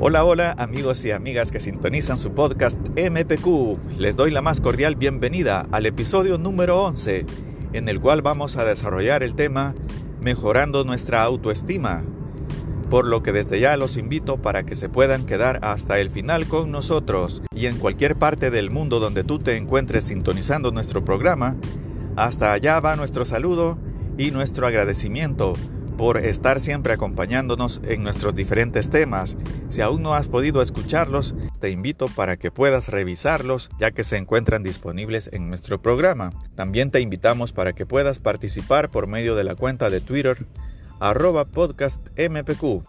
Hola, hola amigos y amigas que sintonizan su podcast MPQ. Les doy la más cordial bienvenida al episodio número 11, en el cual vamos a desarrollar el tema Mejorando nuestra autoestima. Por lo que desde ya los invito para que se puedan quedar hasta el final con nosotros y en cualquier parte del mundo donde tú te encuentres sintonizando nuestro programa, hasta allá va nuestro saludo y nuestro agradecimiento por estar siempre acompañándonos en nuestros diferentes temas. Si aún no has podido escucharlos, te invito para que puedas revisarlos ya que se encuentran disponibles en nuestro programa. También te invitamos para que puedas participar por medio de la cuenta de Twitter arroba podcast.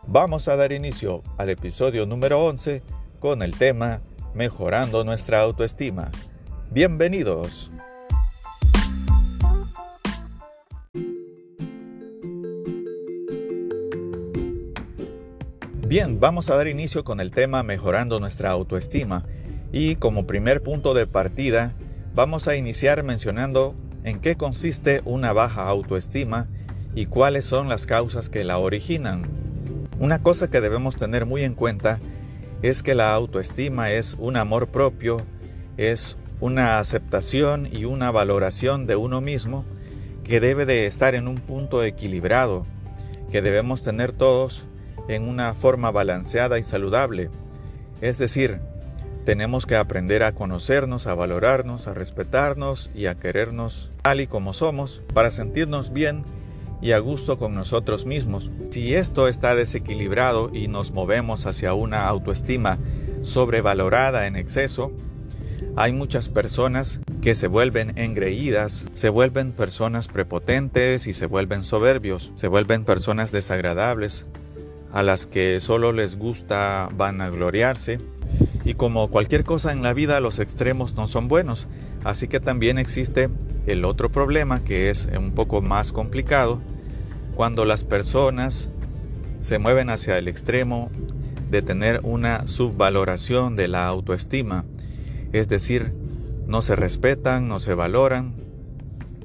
Vamos a dar inicio al episodio número 11 con el tema Mejorando nuestra autoestima. Bienvenidos. Bien, vamos a dar inicio con el tema mejorando nuestra autoestima y como primer punto de partida vamos a iniciar mencionando en qué consiste una baja autoestima y cuáles son las causas que la originan. Una cosa que debemos tener muy en cuenta es que la autoestima es un amor propio, es una aceptación y una valoración de uno mismo que debe de estar en un punto equilibrado, que debemos tener todos en una forma balanceada y saludable. Es decir, tenemos que aprender a conocernos, a valorarnos, a respetarnos y a querernos tal y como somos para sentirnos bien y a gusto con nosotros mismos. Si esto está desequilibrado y nos movemos hacia una autoestima sobrevalorada en exceso, hay muchas personas que se vuelven engreídas, se vuelven personas prepotentes y se vuelven soberbios, se vuelven personas desagradables, a las que solo les gusta vanagloriarse. Y como cualquier cosa en la vida, los extremos no son buenos. Así que también existe el otro problema que es un poco más complicado, cuando las personas se mueven hacia el extremo de tener una subvaloración de la autoestima, es decir, no se respetan, no se valoran,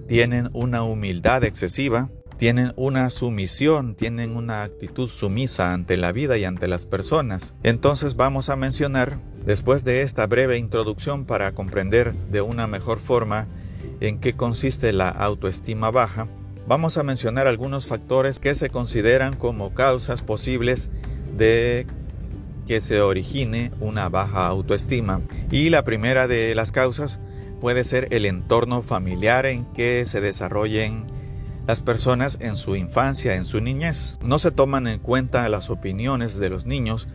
tienen una humildad excesiva, tienen una sumisión, tienen una actitud sumisa ante la vida y ante las personas. Entonces vamos a mencionar, después de esta breve introducción para comprender de una mejor forma en qué consiste la autoestima baja, vamos a mencionar algunos factores que se consideran como causas posibles de que se origine una baja autoestima. Y la primera de las causas puede ser el entorno familiar en que se desarrollen las personas en su infancia, en su niñez. No se toman en cuenta las opiniones de los niños,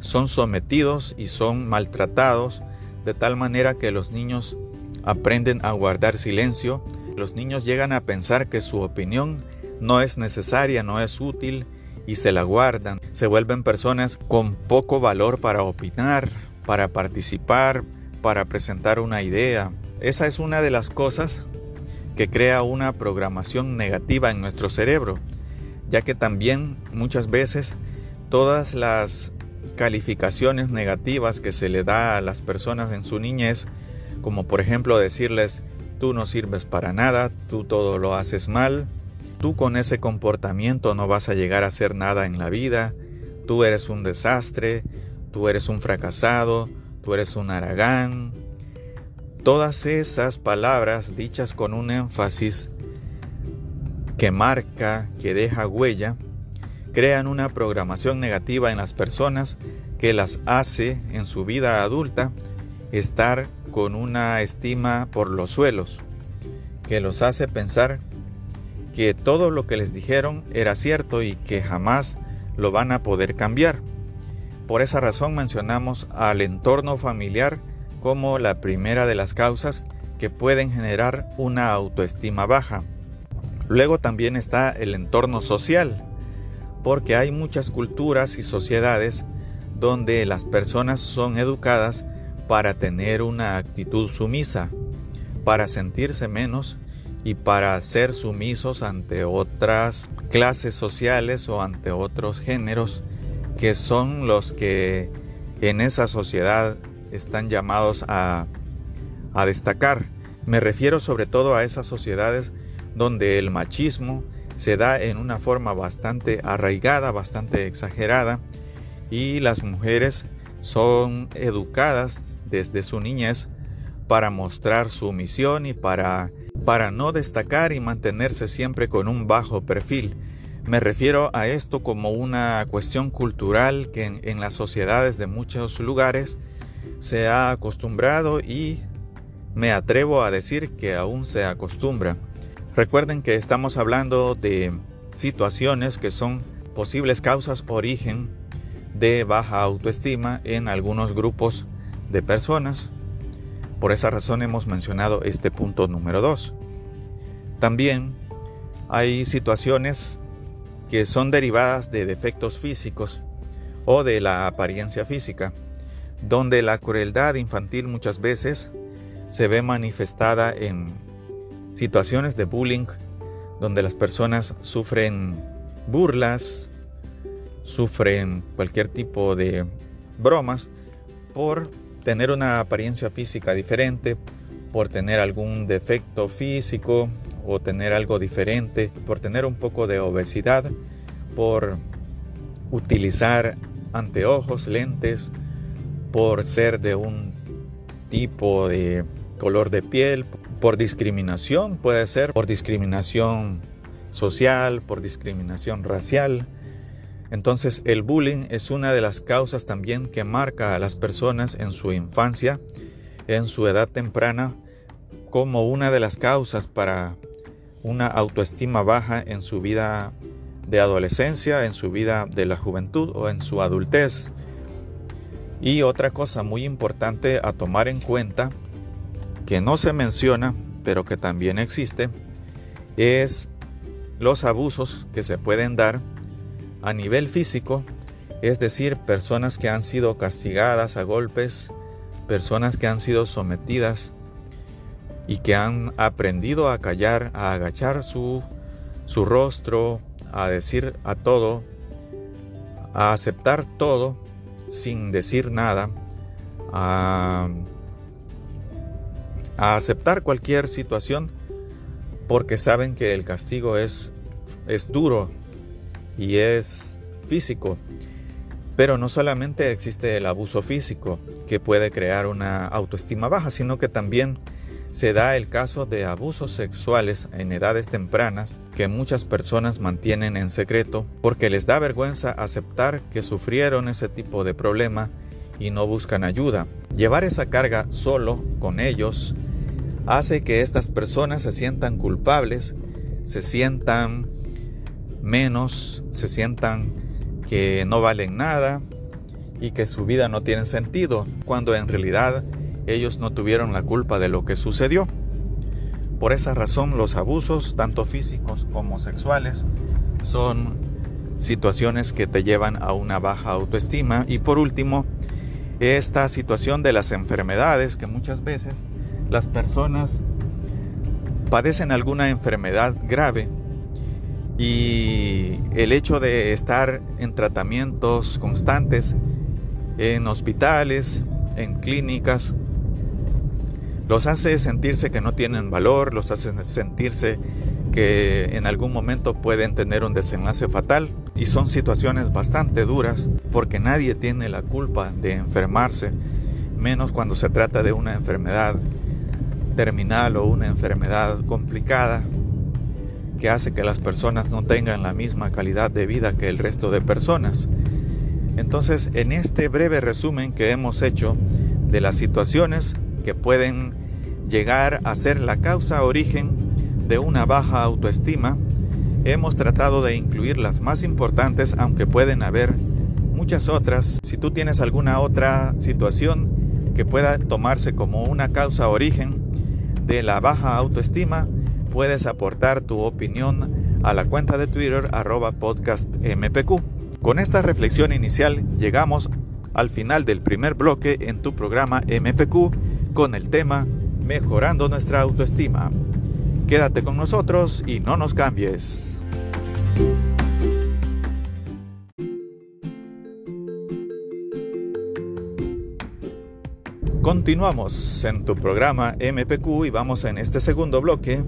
son sometidos y son maltratados de tal manera que los niños aprenden a guardar silencio. Los niños llegan a pensar que su opinión no es necesaria, no es útil y se la guardan. Se vuelven personas con poco valor para opinar, para participar, para presentar una idea. Esa es una de las cosas que crea una programación negativa en nuestro cerebro, ya que también muchas veces todas las calificaciones negativas que se le da a las personas en su niñez, como por ejemplo decirles, tú no sirves para nada, tú todo lo haces mal, tú con ese comportamiento no vas a llegar a hacer nada en la vida, tú eres un desastre, tú eres un fracasado, tú eres un aragán, Todas esas palabras dichas con un énfasis que marca, que deja huella, crean una programación negativa en las personas que las hace en su vida adulta estar con una estima por los suelos, que los hace pensar que todo lo que les dijeron era cierto y que jamás lo van a poder cambiar. Por esa razón mencionamos al entorno familiar como la primera de las causas que pueden generar una autoestima baja. Luego también está el entorno social, porque hay muchas culturas y sociedades donde las personas son educadas para tener una actitud sumisa, para sentirse menos y para ser sumisos ante otras clases sociales o ante otros géneros que son los que en esa sociedad están llamados a, a destacar. Me refiero sobre todo a esas sociedades donde el machismo se da en una forma bastante arraigada, bastante exagerada, y las mujeres son educadas desde su niñez para mostrar su misión y para, para no destacar y mantenerse siempre con un bajo perfil. Me refiero a esto como una cuestión cultural que en, en las sociedades de muchos lugares se ha acostumbrado y me atrevo a decir que aún se acostumbra. Recuerden que estamos hablando de situaciones que son posibles causas origen de baja autoestima en algunos grupos de personas. Por esa razón hemos mencionado este punto número 2. También hay situaciones que son derivadas de defectos físicos o de la apariencia física, donde la crueldad infantil muchas veces se ve manifestada en situaciones de bullying, donde las personas sufren burlas, sufren cualquier tipo de bromas por tener una apariencia física diferente, por tener algún defecto físico o tener algo diferente, por tener un poco de obesidad, por utilizar anteojos, lentes, por ser de un tipo de color de piel, por discriminación, puede ser por discriminación social, por discriminación racial. Entonces el bullying es una de las causas también que marca a las personas en su infancia, en su edad temprana, como una de las causas para una autoestima baja en su vida de adolescencia, en su vida de la juventud o en su adultez. Y otra cosa muy importante a tomar en cuenta, que no se menciona, pero que también existe, es los abusos que se pueden dar a nivel físico, es decir, personas que han sido castigadas a golpes, personas que han sido sometidas y que han aprendido a callar, a agachar su, su rostro, a decir a todo, a aceptar todo sin decir nada, a, aceptar cualquier situación porque saben que el castigo es, es duro y es físico. Pero no solamente existe el abuso físico que puede crear una autoestima baja, sino que también se da el caso de abusos sexuales en edades tempranas que muchas personas mantienen en secreto porque les da vergüenza aceptar que sufrieron ese tipo de problema y no buscan ayuda. Llevar esa carga solo con ellos hace que estas personas se sientan culpables, se sientan menos, se sientan que no valen nada y que su vida no tiene sentido, cuando en realidad ellos no tuvieron la culpa de lo que sucedió. Por esa razón los abusos, tanto físicos como sexuales, son situaciones que te llevan a una baja autoestima. Y por último, esta situación de las enfermedades que muchas veces las personas padecen alguna enfermedad grave y el hecho de estar en tratamientos constantes en hospitales, en clínicas, los hace sentirse que no tienen valor, los hace sentirse que en algún momento pueden tener un desenlace fatal y son situaciones bastante duras porque nadie tiene la culpa de enfermarse, menos cuando se trata de una enfermedad terminal o una enfermedad complicada que hace que las personas no tengan la misma calidad de vida que el resto de personas. Entonces, en este breve resumen que hemos hecho de las situaciones que pueden llegar a ser la causa origen de una baja autoestima, hemos tratado de incluir las más importantes, aunque pueden haber muchas otras. Si tú tienes alguna otra situación que pueda tomarse como una causa origen, de la baja autoestima, puedes aportar tu opinión a la cuenta de Twitter arroba podcastmpq. Con esta reflexión inicial llegamos al final del primer bloque en tu programa MPQ con el tema Mejorando nuestra autoestima. Quédate con nosotros y no nos cambies. Continuamos en tu programa MPQ y vamos en este segundo bloque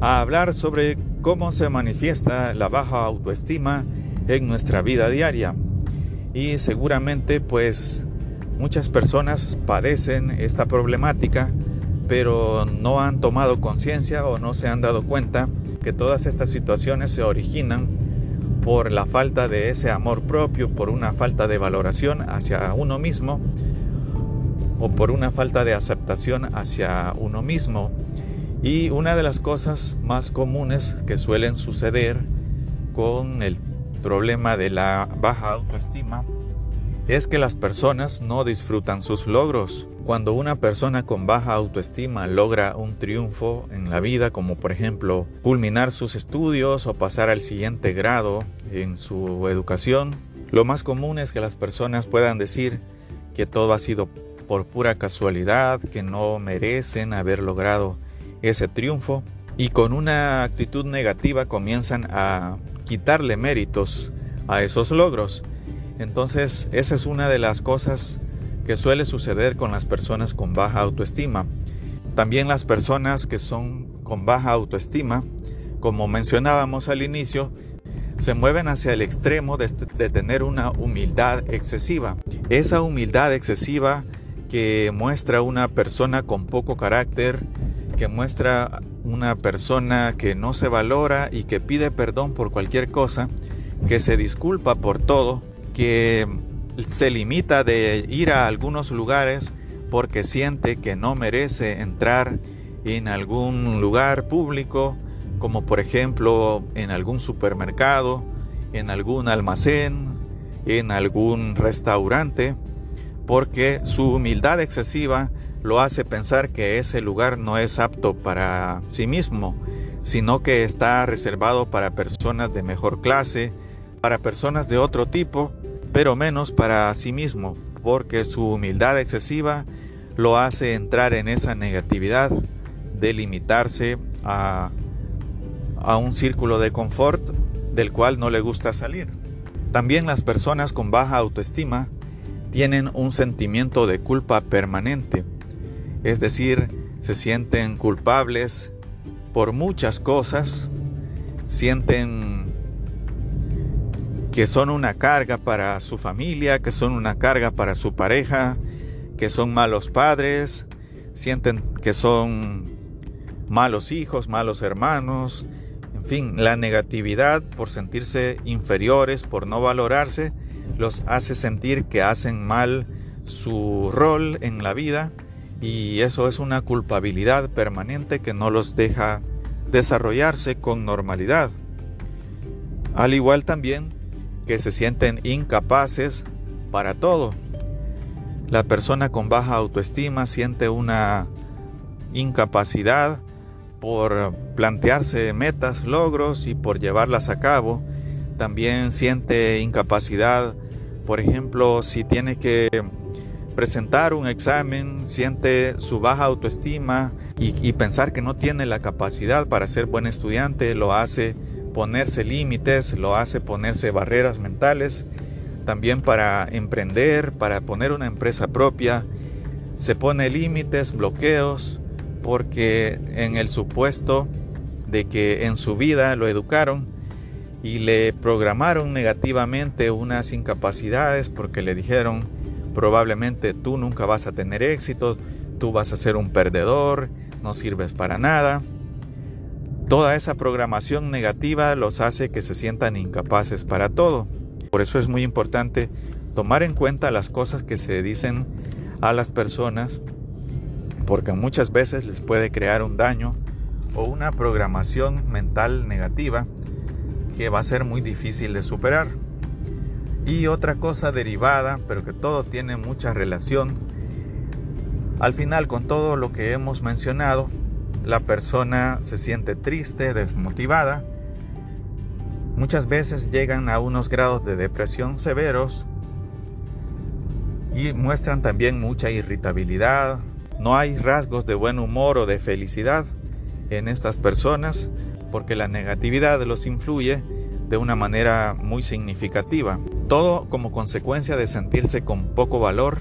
a hablar sobre cómo se manifiesta la baja autoestima en nuestra vida diaria. y seguramente pues muchas personas padecen esta problemática pero no han tomado conciencia o no se han dado cuenta que todas estas situaciones se originan por la falta de ese amor propio, por una falta de valoración hacia uno mismo o por una falta de aceptación hacia uno mismo. Y una de las cosas más comunes que suelen suceder con el problema de la baja autoestima es que las personas no disfrutan sus logros. Cuando una persona con baja autoestima logra un triunfo en la vida, como por ejemplo culminar sus estudios o pasar al siguiente grado en su educación, lo más común es que las personas puedan decir que todo ha sido por pura casualidad, que no merecen haber logrado ese triunfo y con una actitud negativa comienzan a quitarle méritos a esos logros. Entonces, esa es una de las cosas que suele suceder con las personas con baja autoestima. También las personas que son con baja autoestima, como mencionábamos al inicio, se mueven hacia el extremo de, de, tener una humildad excesiva. Esa humildad excesiva que muestra una persona con poco carácter, que muestra una persona que no se valora y que pide perdón por cualquier cosa, que se disculpa por todo, que se limita de ir a algunos lugares porque siente que no merece entrar en algún lugar público, como por ejemplo en algún supermercado, en algún almacén, en algún restaurante, porque su humildad excesiva lo hace pensar que ese lugar no es apto para sí mismo, sino que está reservado para personas de mejor clase, para personas de otro tipo, pero menos para sí mismo, porque su humildad excesiva lo hace entrar en esa negatividad de limitarse a, a un círculo de confort del cual no le gusta salir. También las personas con baja autoestima tienen un sentimiento de culpa permanente, es decir, se sienten culpables por muchas cosas, sienten que son una carga para su familia, que son una carga para su pareja, que son malos padres, sienten que son malos hijos, malos hermanos, en fin, la negatividad por sentirse inferiores, por no valorarse, los hace sentir que hacen mal su rol en la vida y eso es una culpabilidad permanente que no los deja desarrollarse con normalidad. Al igual también que se sienten incapaces para todo. La persona con baja autoestima siente una incapacidad por plantearse metas, logros y por llevarlas a cabo. También siente incapacidad, por ejemplo, si tiene que presentar un examen, siente su baja autoestima y, pensar que no tiene la capacidad para ser buen estudiante, lo hace ponerse límites, lo hace ponerse barreras mentales, también para emprender, para poner una empresa propia, se pone límites, bloqueos, porque en el supuesto de que en su vida lo educaron y le programaron negativamente unas incapacidades porque le dijeron probablemente tú nunca vas a tener éxito, tú vas a ser un perdedor, no sirves para nada. Toda esa programación negativa los hace que se sientan incapaces para todo. Por eso es muy importante tomar en cuenta las cosas que se dicen a las personas, porque muchas veces les puede crear un daño o una programación mental negativa que va a ser muy difícil de superar. Y otra cosa derivada, pero que todo tiene mucha relación, al final con todo lo que hemos mencionado, la persona se siente triste, desmotivada. Muchas veces llegan a unos grados de depresión severos y muestran también mucha irritabilidad. No hay rasgos de buen humor o de felicidad en estas personas porque la negatividad los influye de una manera muy significativa. Todo como consecuencia de sentirse con poco valor,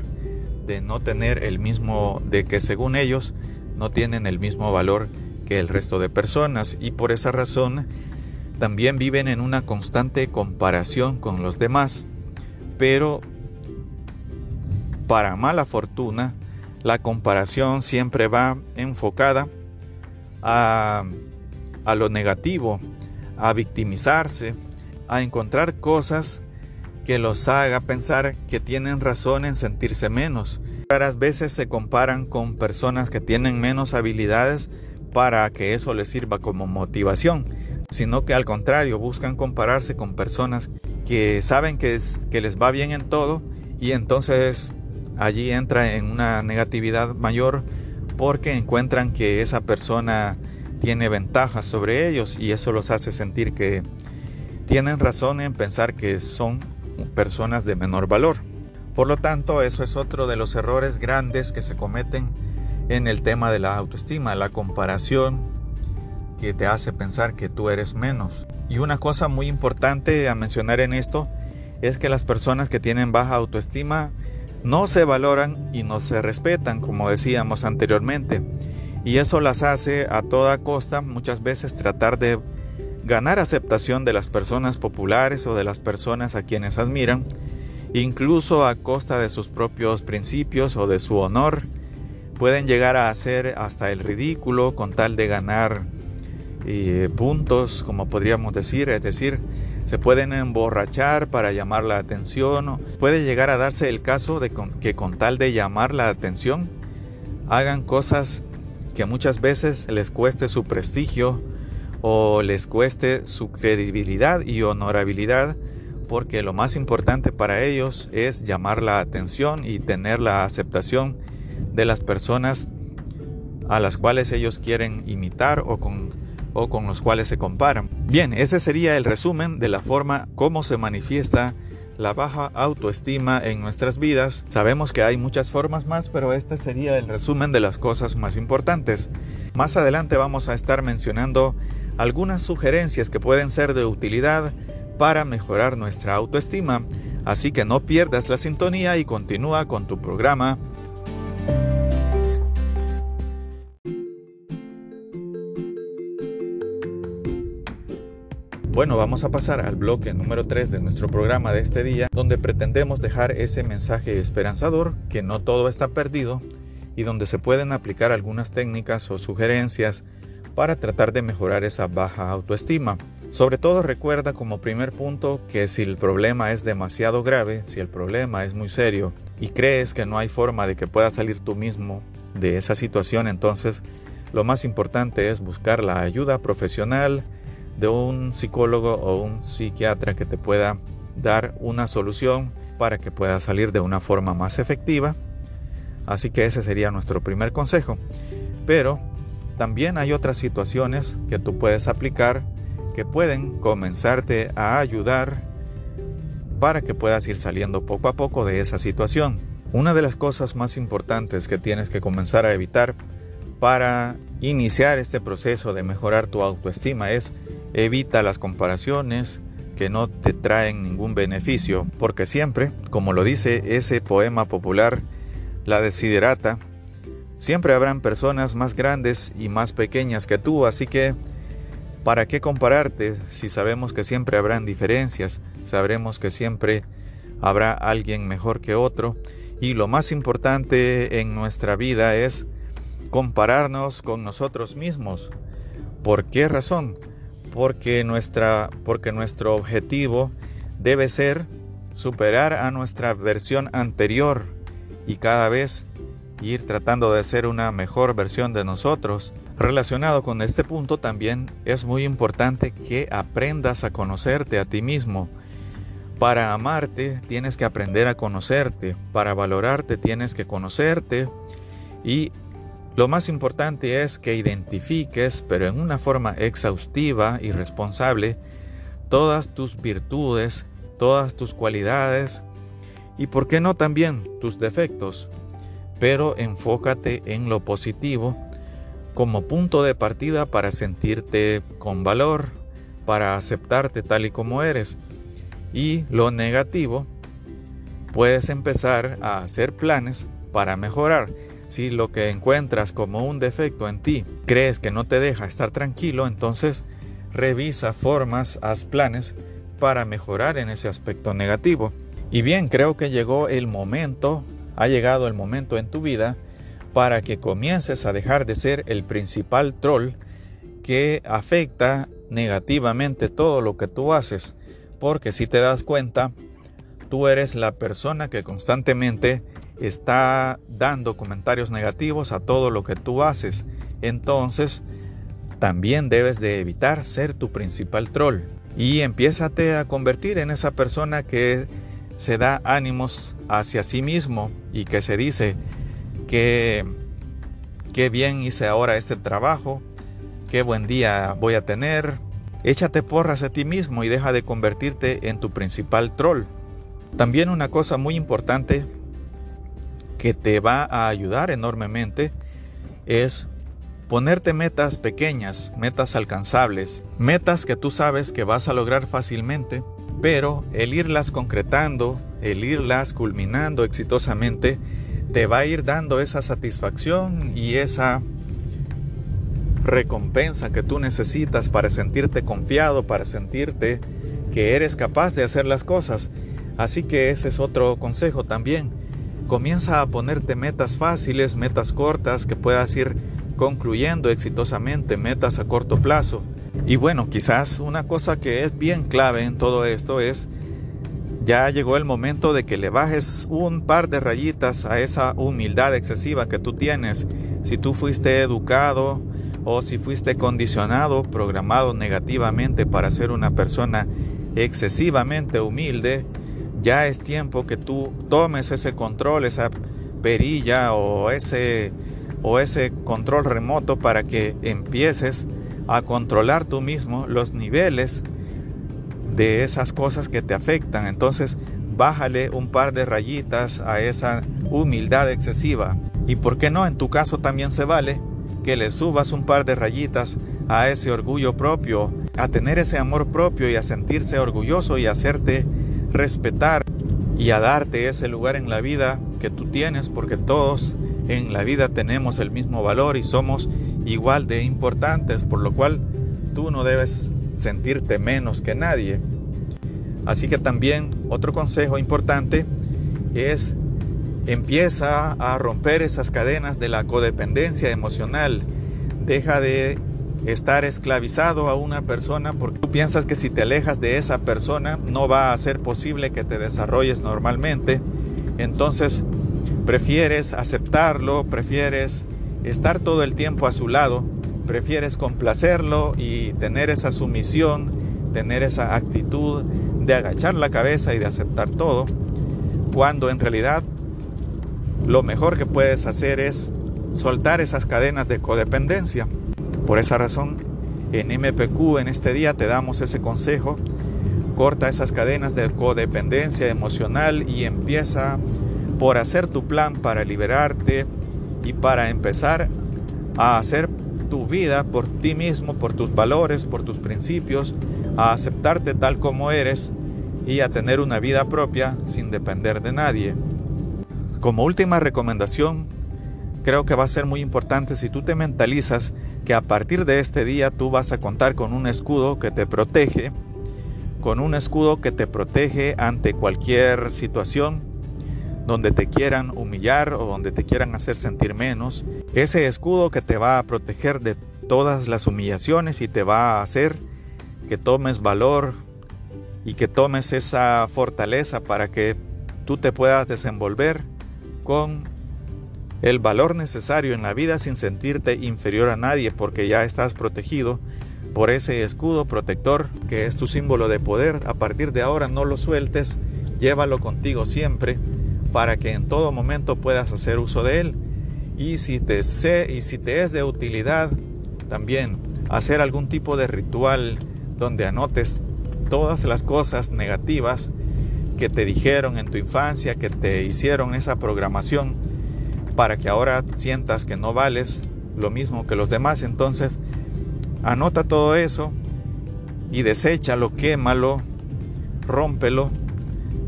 de no tener el mismo, de que según ellos no tienen el mismo valor que el resto de personas y por esa razón también viven en una constante comparación con los demás, pero para mala fortuna, la comparación siempre va enfocada a, lo negativo, a victimizarse, a encontrar cosas que los haga pensar que tienen razón en sentirse menos. Raras veces se comparan con personas que tienen menos habilidades para que eso les sirva como motivación, sino que al contrario buscan compararse con personas que saben que, que les va bien en todo y entonces allí entra en una negatividad mayor porque encuentran que esa persona tiene ventajas sobre ellos y eso los hace sentir que tienen razón en pensar que son personas de menor valor. Por lo tanto, eso es otro de los errores grandes que se cometen en el tema de la autoestima, la comparación que te hace pensar que tú eres menos. Y una cosa muy importante a mencionar en esto es que las personas que tienen baja autoestima no se valoran y no se respetan, como decíamos anteriormente. Y eso las hace a toda costa muchas veces tratar de ganar aceptación de las personas populares o de las personas a quienes admiran, incluso a costa de sus propios principios o de su honor. Pueden llegar a hacer hasta el ridículo con tal de ganar eh, puntos, como podríamos decir, es decir, se pueden emborrachar para llamar la atención. Puede llegar a darse el caso de que con tal de llamar la atención hagan cosas que muchas veces les cueste su prestigio o les cueste su credibilidad y honorabilidad porque lo más importante para ellos es llamar la atención y tener la aceptación de las personas a las cuales ellos quieren imitar o con, o con los cuales se comparan. Bien, ese sería el resumen de la forma como se manifiesta la baja autoestima en nuestras vidas. Sabemos que hay muchas formas más, pero este sería el resumen de las cosas más importantes. Más adelante vamos a estar mencionando algunas sugerencias que pueden ser de utilidad para mejorar nuestra autoestima, así que no pierdas la sintonía y continúa con tu programa. Bueno, vamos a pasar al bloque número 3 de nuestro programa de este día, donde pretendemos dejar ese mensaje esperanzador que no todo está perdido y donde se pueden aplicar algunas técnicas o sugerencias para tratar de mejorar esa baja autoestima. Sobre todo recuerda como primer punto que si el problema es demasiado grave, si el problema es muy serio y crees que no hay forma de que puedas salir tú mismo de esa situación, entonces lo más importante es buscar la ayuda profesional de un psicólogo o un psiquiatra que te pueda dar una solución para que puedas salir de una forma más efectiva. Así que ese sería nuestro primer consejo. Pero también hay otras situaciones que tú puedes aplicar que pueden comenzarte a ayudar para que puedas ir saliendo poco a poco de esa situación. Una de las cosas más importantes que tienes que comenzar a evitar para iniciar este proceso de mejorar tu autoestima es evita las comparaciones que no te traen ningún beneficio, porque siempre, como lo dice ese poema popular, La Desiderata, Siempre habrán personas más grandes y más pequeñas que tú, así que ¿para qué compararte si sabemos que siempre habrán diferencias? Sabremos que siempre habrá alguien mejor que otro y lo más importante en nuestra vida es compararnos con nosotros mismos. ¿Por qué razón? Porque, nuestra, porque nuestro objetivo debe ser superar a nuestra versión anterior y cada vez ir tratando de ser una mejor versión de nosotros. Relacionado con este punto también es muy importante que aprendas a conocerte a ti mismo. Para amarte tienes que aprender a conocerte, para valorarte tienes que conocerte. Y lo más importante es que identifiques, pero en una forma exhaustiva y responsable, todas tus virtudes, todas tus cualidades y, por qué no, también tus defectos. Pero enfócate en lo positivo como punto de partida para sentirte con valor, para aceptarte tal y como eres. Y lo negativo, puedes empezar a hacer planes para mejorar. Si lo que encuentras como un defecto en ti crees que no te deja estar tranquilo, entonces revisa formas, haz planes para mejorar en ese aspecto negativo. Y bien, creo que llegó el momento, ha llegado el momento en tu vida para que comiences a dejar de ser el principal troll que afecta negativamente todo lo que tú haces. Porque si te das cuenta, tú eres la persona que constantemente está dando comentarios negativos a todo lo que tú haces. Entonces, también debes de evitar ser tu principal troll. Y empiézate a convertir en esa persona que se da ánimos hacia sí mismo y que se dice que qué bien hice ahora este trabajo, qué buen día voy a tener. Échate porras a ti mismo y deja de convertirte en tu principal troll. También una cosa muy importante que te va a ayudar enormemente es ponerte metas pequeñas, metas alcanzables, metas que tú sabes que vas a lograr fácilmente, pero el irlas concretando, el irlas culminando exitosamente, te va a ir dando esa satisfacción y esa recompensa que tú necesitas para sentirte confiado, para sentirte que eres capaz de hacer las cosas. Así que ese es otro consejo también. Comienza a ponerte metas fáciles, metas cortas que puedas ir concluyendo exitosamente, metas a corto plazo. Y bueno, quizás una cosa que es bien clave en todo esto es ya llegó el momento de que le bajes un par de rayitas a esa humildad excesiva que tú tienes. Si tú fuiste educado o si fuiste condicionado, programado negativamente para ser una persona excesivamente humilde, ya es tiempo que tú tomes ese control, esa perilla o ese, o ese control remoto para que empieces a controlar tú mismo los niveles de esas cosas que te afectan. Entonces, bájale un par de rayitas a esa humildad excesiva. Y por qué no, en tu caso también se vale que le subas un par de rayitas a ese orgullo propio, a tener ese amor propio y a sentirse orgulloso y a hacerte respetar y a darte ese lugar en la vida que tú tienes, porque todos en la vida tenemos el mismo valor y somos igual de importantes, por lo cual tú no debes sentirte menos que nadie. Así que también otro consejo importante es empieza a romper esas cadenas de la codependencia emocional. Deja de estar esclavizado a una persona porque tú piensas que si te alejas de esa persona no va a ser posible que te desarrolles normalmente. Entonces prefieres aceptarlo, prefieres estar todo el tiempo a su lado prefieres complacerlo y tener esa sumisión, tener esa actitud de agachar la cabeza y de aceptar todo, cuando en realidad lo mejor que puedes hacer es soltar esas cadenas de codependencia. Por esa razón, en MPQ en este día te damos ese consejo, corta esas cadenas de codependencia emocional y empieza por hacer tu plan para liberarte y para empezar a hacer tu vida por ti mismo, por tus valores, por tus principios, a aceptarte tal como eres y a tener una vida propia sin depender de nadie. Como última recomendación, creo que va a ser muy importante si tú te mentalizas que a partir de este día tú vas a contar con un escudo que te protege, con un escudo que te protege ante cualquier situación donde te quieran humillar o donde te quieran hacer sentir menos. Ese escudo que te va a proteger de todas las humillaciones y te va a hacer que tomes valor y que tomes esa fortaleza para que tú te puedas desenvolver con el valor necesario en la vida sin sentirte inferior a nadie porque ya estás protegido por ese escudo protector que es tu símbolo de poder. A partir de ahora no lo sueltes, llévalo contigo siempre para que en todo momento puedas hacer uso de él. Y si te sé y si te es de utilidad, también hacer algún tipo de ritual donde anotes todas las cosas negativas que te dijeron en tu infancia, que te hicieron esa programación para que ahora sientas que no vales lo mismo que los demás. Entonces, anota todo eso y deséchalo, quémalo, rómpelo,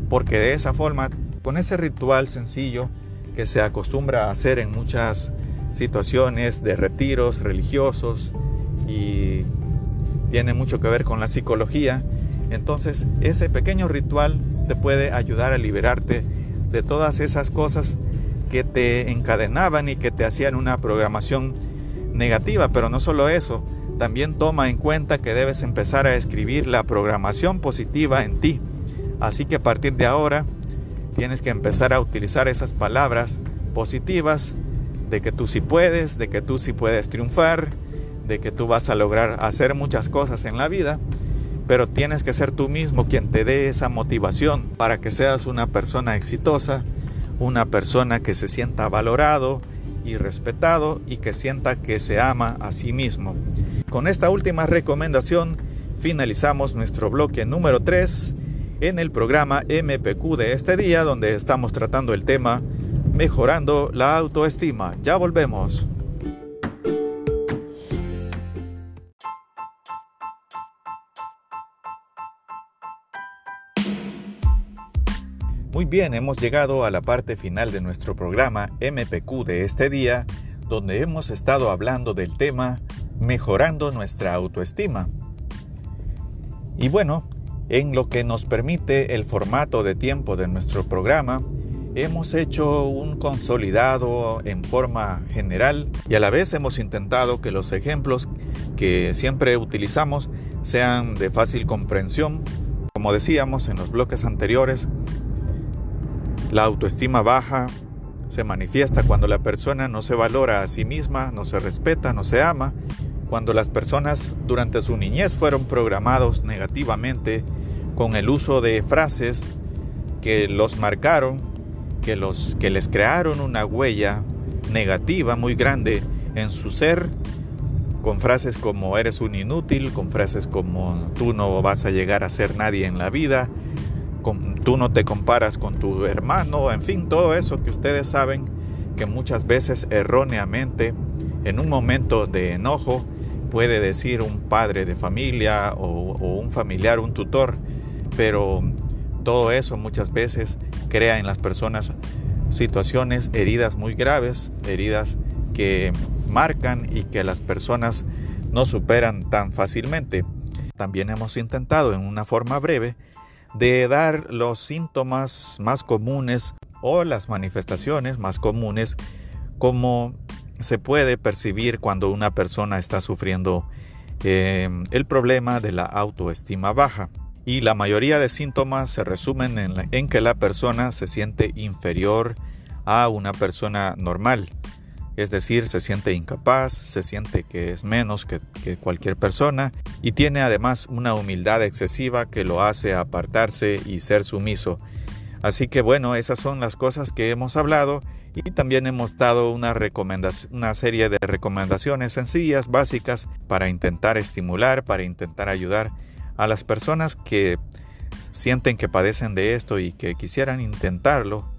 porque de esa forma con ese ritual sencillo que se acostumbra a hacer en muchas situaciones de retiros religiosos y tiene mucho que ver con la psicología. Entonces ese pequeño ritual te puede ayudar a liberarte de todas esas cosas que te encadenaban y que te hacían una programación negativa. Pero no solo eso, también toma en cuenta que debes empezar a escribir la programación positiva en ti. Así que a partir de ahora tienes que empezar a utilizar esas palabras positivas de que tú sí puedes, de que tú sí puedes triunfar, de que tú vas a lograr hacer muchas cosas en la vida, pero tienes que ser tú mismo quien te dé esa motivación para que seas una persona exitosa, una persona que se sienta valorado y respetado y que sienta que se ama a sí mismo. Con esta última recomendación finalizamos nuestro bloque número 3 en el programa MPQ de este día donde estamos tratando el tema mejorando la autoestima. Ya volvemos. Muy bien, hemos llegado a la parte final de nuestro programa MPQ de este día, donde hemos estado hablando del tema mejorando nuestra autoestima. Y bueno, en lo que nos permite el formato de tiempo de nuestro programa, hemos hecho un consolidado en forma general y a la vez hemos intentado que los ejemplos que siempre utilizamos sean de fácil comprensión. Como decíamos en los bloques anteriores, la autoestima baja se manifiesta cuando la persona no se valora a sí misma, no se respeta, no se ama, cuando las personas durante su niñez fueron programados negativamente con el uso de frases que los marcaron que, los, que les crearon una huella negativa muy grande en su ser, con frases como eres un inútil, con frases como tú no vas a llegar a ser nadie en la vida, con, tú no te comparas con tu hermano, en fin, todo eso que ustedes saben que muchas veces erróneamente, en un momento de enojo, puede decir un padre de familia o, un familiar, un tutor, pero todo eso muchas veces crea en las personas situaciones, heridas muy graves, heridas que marcan y que las personas no superan tan fácilmente. También hemos intentado en una forma breve de dar los síntomas más comunes o las manifestaciones más comunes como se puede percibir cuando una persona está sufriendo eh, el problema de la autoestima baja y la mayoría de síntomas se resumen en, que la persona se siente inferior a una persona normal. Es decir, se siente incapaz, se siente que es menos que, que, cualquier persona y tiene además una humildad excesiva que lo hace apartarse y ser sumiso. Así que bueno, esas son las cosas que hemos hablado y también hemos dado una, serie de recomendaciones sencillas, básicas, para intentar estimular, para intentar ayudar a las personas que sienten que padecen de esto y que quisieran intentarlo,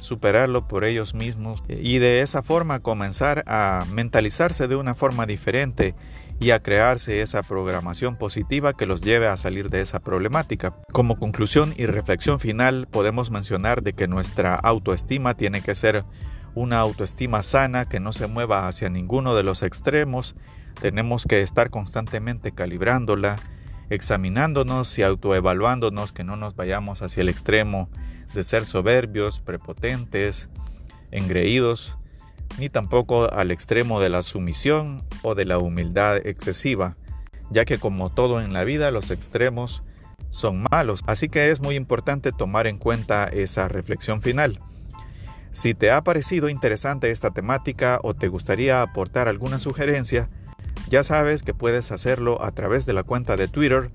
superarlo por ellos mismos y de esa forma comenzar a mentalizarse de una forma diferente y a crearse esa programación positiva que los lleve a salir de esa problemática. Como conclusión y reflexión final podemos mencionar de que nuestra autoestima tiene que ser una autoestima sana que no se mueva hacia ninguno de los extremos. Tenemos que estar constantemente calibrándola, examinándonos y autoevaluándonos que no nos vayamos hacia el extremo de ser soberbios, prepotentes, engreídos, ni tampoco al extremo de la sumisión o de la humildad excesiva, ya que como todo en la vida los extremos son malos, así que es muy importante tomar en cuenta esa reflexión final. Si te ha parecido interesante esta temática o te gustaría aportar alguna sugerencia, ya sabes que puedes hacerlo a través de la cuenta de Twitter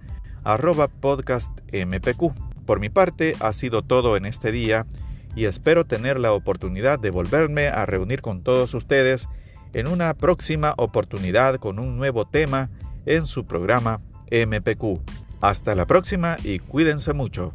arroba podcastmpq. Por mi parte ha sido todo en este día y espero tener la oportunidad de volverme a reunir con todos ustedes en una próxima oportunidad con un nuevo tema en su programa MPQ. Hasta la próxima y cuídense mucho.